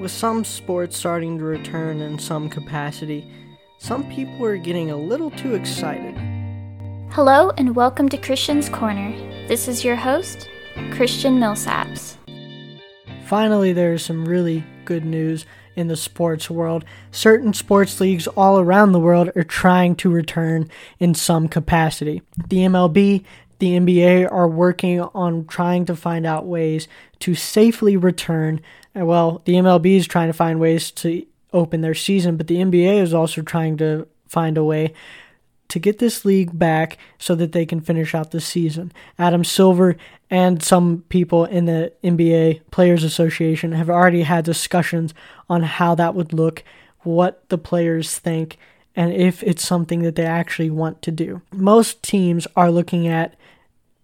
With some sports starting to return in some capacity, some people are getting a little too excited. Hello and welcome to Christian's Corner. This is your host, Christian Millsaps. Finally, there is some really good news in the sports world. Certain sports leagues all around the world are trying to return in some capacity. The MLB, the NBA are working on trying to find out ways to safely return. Uh, well, the MLB is trying to find ways to open their season, but the NBA is also trying to find a way to get this league back so that they can finish out the season. Adam Silver and some people in the NBA Players Association have already had discussions on how that would look, what the players think, and if it's something that they actually want to do. Most teams are looking at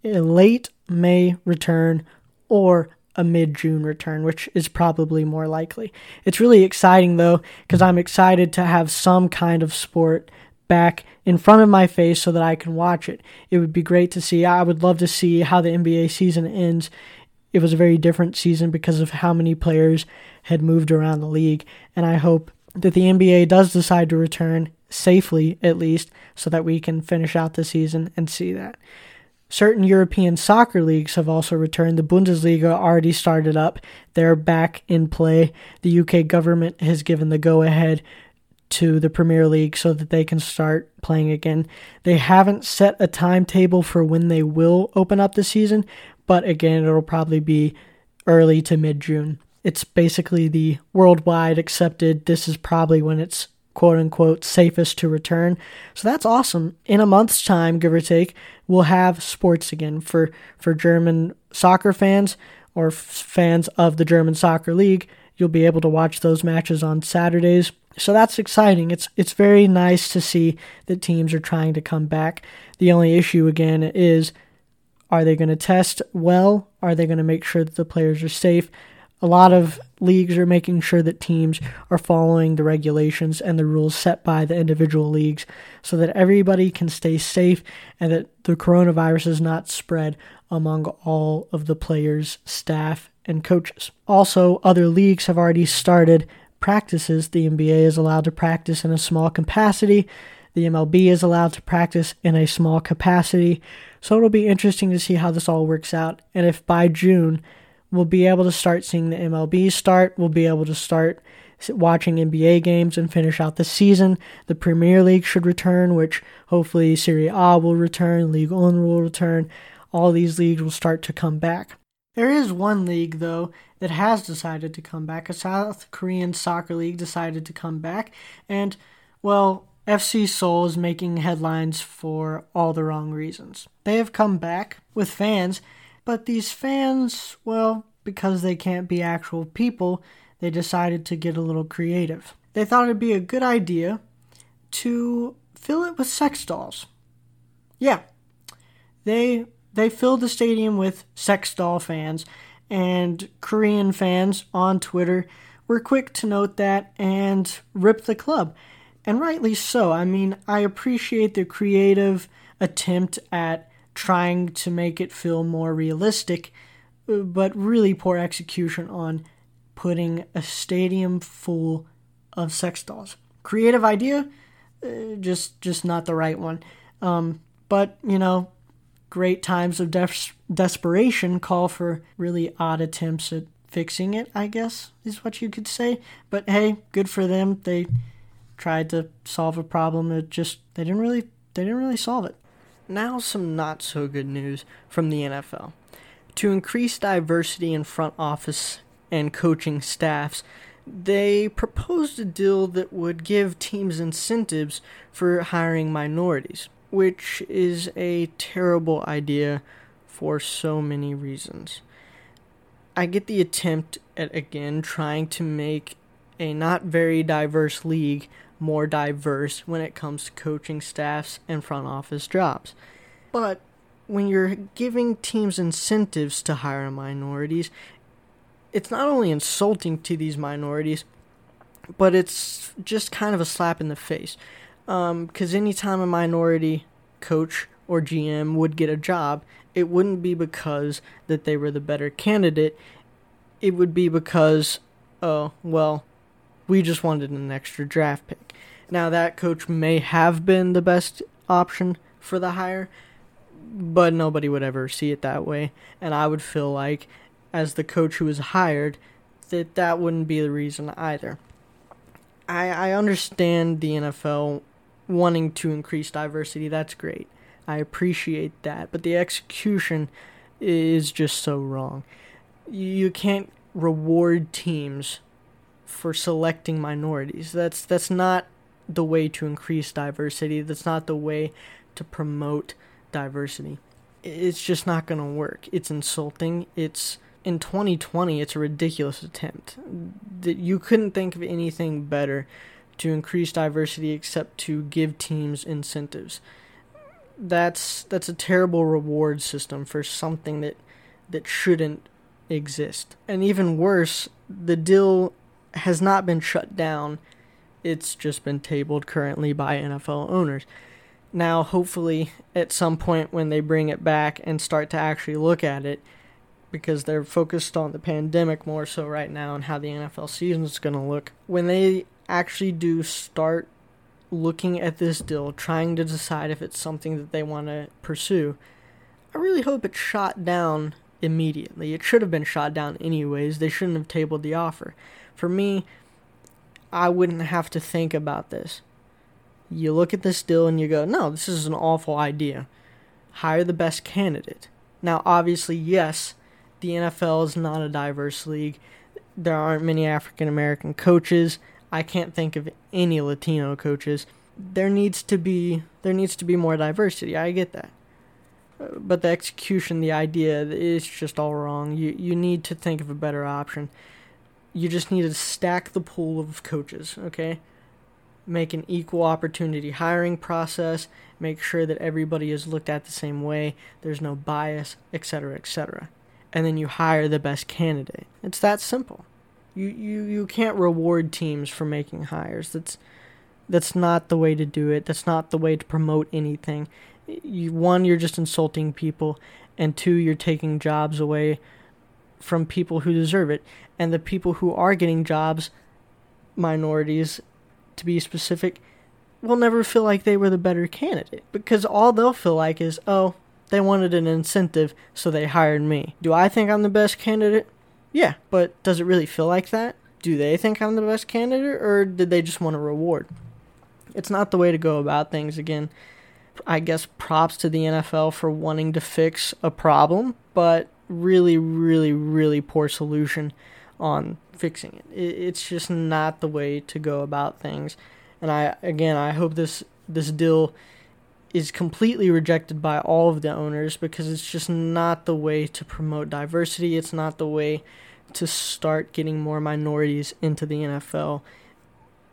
a late May return or a mid June return, which is probably more likely. It's really exciting though, because I'm excited to have some kind of sport back in front of my face so that I can watch it. It would be great to see. I would love to see how the NBA season ends. It was a very different season because of how many players had moved around the league, and I hope that the NBA does decide to return safely at least so that we can finish out the season and see that. Certain European soccer leagues have also returned. The Bundesliga already started up. They're back in play. The UK government has given the go ahead to the Premier League so that they can start playing again. They haven't set a timetable for when they will open up the season, but again, it'll probably be early to mid June. It's basically the worldwide accepted, this is probably when it's quote unquote safest to return. So that's awesome. In a month's time, give or take, we'll have sports again for for German soccer fans or fans of the German Soccer League. You'll be able to watch those matches on Saturdays. So that's exciting. It's it's very nice to see that teams are trying to come back. The only issue again is are they going to test well? Are they going to make sure that the players are safe? A lot of leagues are making sure that teams are following the regulations and the rules set by the individual leagues so that everybody can stay safe and that the coronavirus is not spread among all of the players, staff, and coaches. Also, other leagues have already started practices. The NBA is allowed to practice in a small capacity. The MLB is allowed to practice in a small capacity. So it'll be interesting to see how this all works out and if by June we'll be able to start seeing the MLB start. We'll be able to start watching NBA games and finish out the season. The Premier League should return, which hopefully Serie A will return, League One will return. All these leagues will start to come back. There is one league, though, that has decided to come back. A South Korean soccer league decided to come back. And, well, FC Seoul is making headlines for all the wrong reasons. They have come back with fans but these fans, well, because they can't be actual people, they decided to get a little creative. They thought it'd be a good idea to fill it with sex dolls. Yeah. They they filled the stadium with sex doll fans and Korean fans on Twitter were quick to note that and rip the club. And rightly so. I mean, I appreciate the creative attempt at trying to make it feel more realistic, but really poor execution on putting a stadium full of sex dolls. Creative idea, uh, just just not the right one. Um, but you know, great times of des- desperation call for really odd attempts at fixing it. I guess is what you could say. But hey, good for them. They tried to solve a problem that just they didn't really they didn't really solve it. Now, some not so good news from the NFL. To increase diversity in front office and coaching staffs, they proposed a deal that would give teams incentives for hiring minorities, which is a terrible idea for so many reasons. I get the attempt at again trying to make a not very diverse league more diverse when it comes to coaching staffs and front office jobs. But when you're giving teams incentives to hire minorities, it's not only insulting to these minorities, but it's just kind of a slap in the face. Because um, anytime a minority coach or GM would get a job, it wouldn't be because that they were the better candidate. It would be because oh, well, we just wanted an extra draft pick. Now, that coach may have been the best option for the hire, but nobody would ever see it that way. And I would feel like, as the coach who was hired, that that wouldn't be the reason either. I, I understand the NFL wanting to increase diversity. That's great. I appreciate that. But the execution is just so wrong. You can't reward teams for selecting minorities. That's that's not the way to increase diversity. That's not the way to promote diversity. It's just not going to work. It's insulting. It's in 2020, it's a ridiculous attempt. That you couldn't think of anything better to increase diversity except to give teams incentives. That's that's a terrible reward system for something that that shouldn't exist. And even worse, the deal has not been shut down. It's just been tabled currently by NFL owners. Now, hopefully, at some point when they bring it back and start to actually look at it, because they're focused on the pandemic more so right now and how the NFL season is going to look. When they actually do start looking at this deal, trying to decide if it's something that they want to pursue, I really hope it's shot down immediately. It should have been shot down anyways. They shouldn't have tabled the offer. For me, I wouldn't have to think about this. You look at this deal and you go, no, this is an awful idea. Hire the best candidate. Now, obviously, yes, the NFL is not a diverse league. There aren't many African American coaches. I can't think of any Latino coaches. There needs to be there needs to be more diversity. I get that. But the execution, the idea is just all wrong. You you need to think of a better option. You just need to stack the pool of coaches, okay? Make an equal opportunity hiring process, make sure that everybody is looked at the same way, there's no bias, etc., etc and then you hire the best candidate. It's that simple. You you you can't reward teams for making hires. That's that's not the way to do it. That's not the way to promote anything. You one you're just insulting people and two you're taking jobs away from people who deserve it. And the people who are getting jobs minorities to be specific will never feel like they were the better candidate because all they'll feel like is, "Oh, they wanted an incentive, so they hired me. Do I think I'm the best candidate? Yeah, but does it really feel like that? Do they think I'm the best candidate, or did they just want a reward? It's not the way to go about things. Again, I guess props to the NFL for wanting to fix a problem, but really, really, really poor solution on fixing it. It's just not the way to go about things. And I, again, I hope this this deal is completely rejected by all of the owners because it's just not the way to promote diversity. It's not the way to start getting more minorities into the NFL.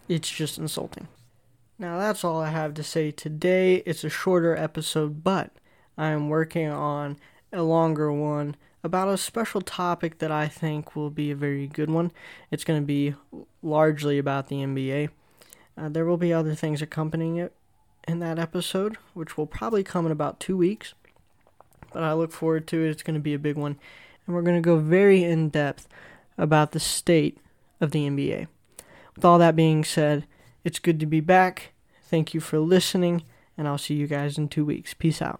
It's just insulting. Now, that's all I have to say today. It's a shorter episode, but I am working on a longer one about a special topic that I think will be a very good one. It's going to be largely about the NBA. Uh, there will be other things accompanying it, in that episode, which will probably come in about two weeks. But I look forward to it. It's going to be a big one. And we're going to go very in depth about the state of the NBA. With all that being said, it's good to be back. Thank you for listening, and I'll see you guys in two weeks. Peace out.